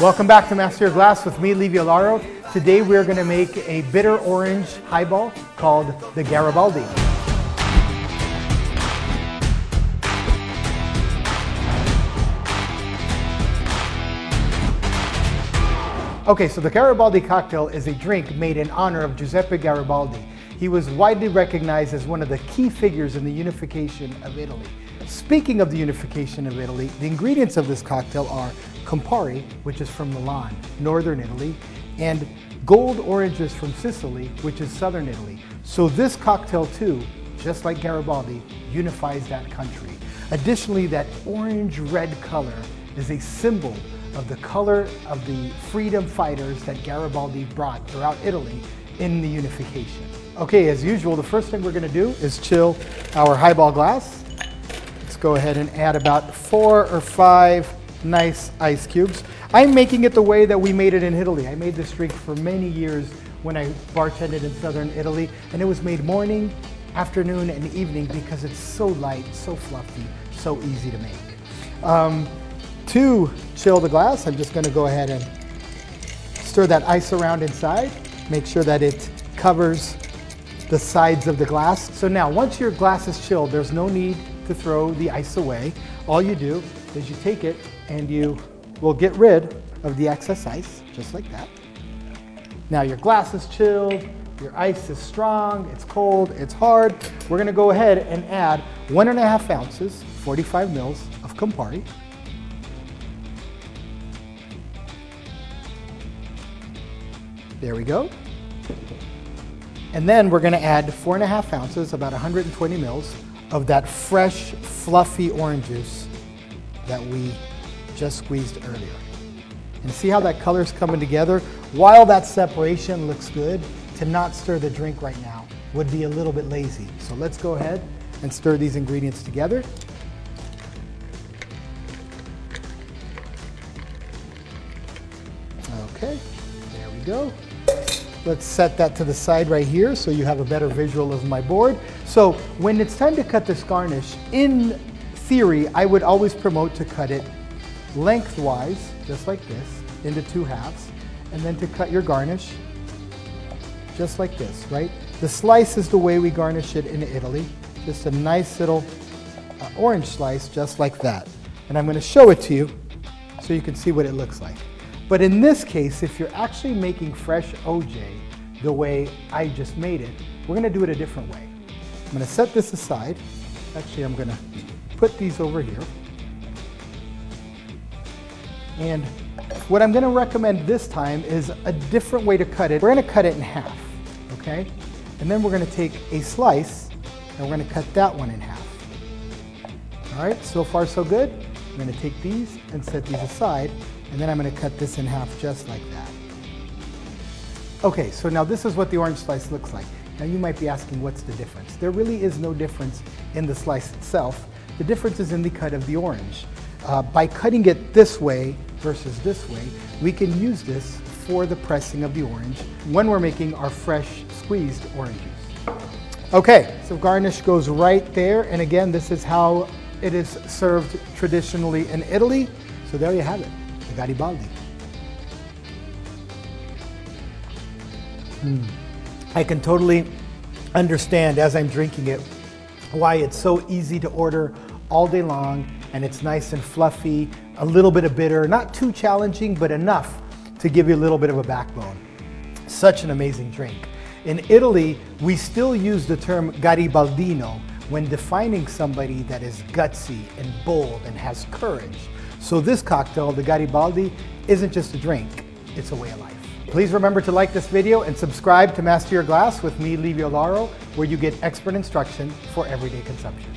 Welcome back to Master Your Glass with me, Livio Laro. Today we're going to make a bitter orange highball called the Garibaldi. Okay, so the Garibaldi cocktail is a drink made in honor of Giuseppe Garibaldi. He was widely recognized as one of the key figures in the unification of Italy. Speaking of the unification of Italy, the ingredients of this cocktail are Campari, which is from Milan, northern Italy, and gold oranges from Sicily, which is southern Italy. So this cocktail too, just like Garibaldi, unifies that country. Additionally, that orange-red color is a symbol of the color of the freedom fighters that Garibaldi brought throughout Italy in the unification. Okay, as usual, the first thing we're gonna do is chill our highball glass Let's go ahead and add about four or five nice ice cubes. I'm making it the way that we made it in Italy. I made this drink for many years when I bartended in southern Italy, and it was made morning, afternoon, and evening because it's so light, so fluffy, so easy to make. Um, to chill the glass, I'm just gonna go ahead and stir that ice around inside, make sure that it covers the sides of the glass. So now, once your glass is chilled, there's no need to throw the ice away. All you do is you take it and you will get rid of the excess ice, just like that. Now your glass is chilled, your ice is strong, it's cold, it's hard. We're gonna go ahead and add one and a half ounces, 45 mils of Campari. There we go. And then we're gonna add four and a half ounces, about 120 mils of that fresh, fluffy orange juice that we just squeezed earlier. And see how that color's coming together? While that separation looks good, to not stir the drink right now would be a little bit lazy. So let's go ahead and stir these ingredients together. Okay, there we go. Let's set that to the side right here so you have a better visual of my board. So when it's time to cut this garnish, in theory, I would always promote to cut it lengthwise, just like this, into two halves, and then to cut your garnish just like this, right? The slice is the way we garnish it in Italy. Just a nice little uh, orange slice, just like that. And I'm gonna show it to you so you can see what it looks like. But in this case, if you're actually making fresh OJ the way I just made it, we're gonna do it a different way. I'm gonna set this aside. Actually, I'm gonna put these over here. And what I'm gonna recommend this time is a different way to cut it. We're gonna cut it in half, okay? And then we're gonna take a slice and we're gonna cut that one in half. All right, so far so good. I'm gonna take these and set these aside and then I'm gonna cut this in half just like that. Okay, so now this is what the orange slice looks like. Now you might be asking what's the difference? There really is no difference in the slice itself. The difference is in the cut of the orange. Uh, by cutting it this way versus this way, we can use this for the pressing of the orange when we're making our fresh squeezed orange juice. Okay, so garnish goes right there. And again, this is how it is served traditionally in Italy. So there you have it. The Garibaldi. Mm. I can totally understand as I'm drinking it why it's so easy to order all day long and it's nice and fluffy, a little bit of bitter, not too challenging, but enough to give you a little bit of a backbone. Such an amazing drink. In Italy, we still use the term Garibaldino when defining somebody that is gutsy and bold and has courage. So this cocktail, the Garibaldi, isn't just a drink, it's a way of life. Please remember to like this video and subscribe to Master Your Glass with me, Livio Laro, where you get expert instruction for everyday consumption.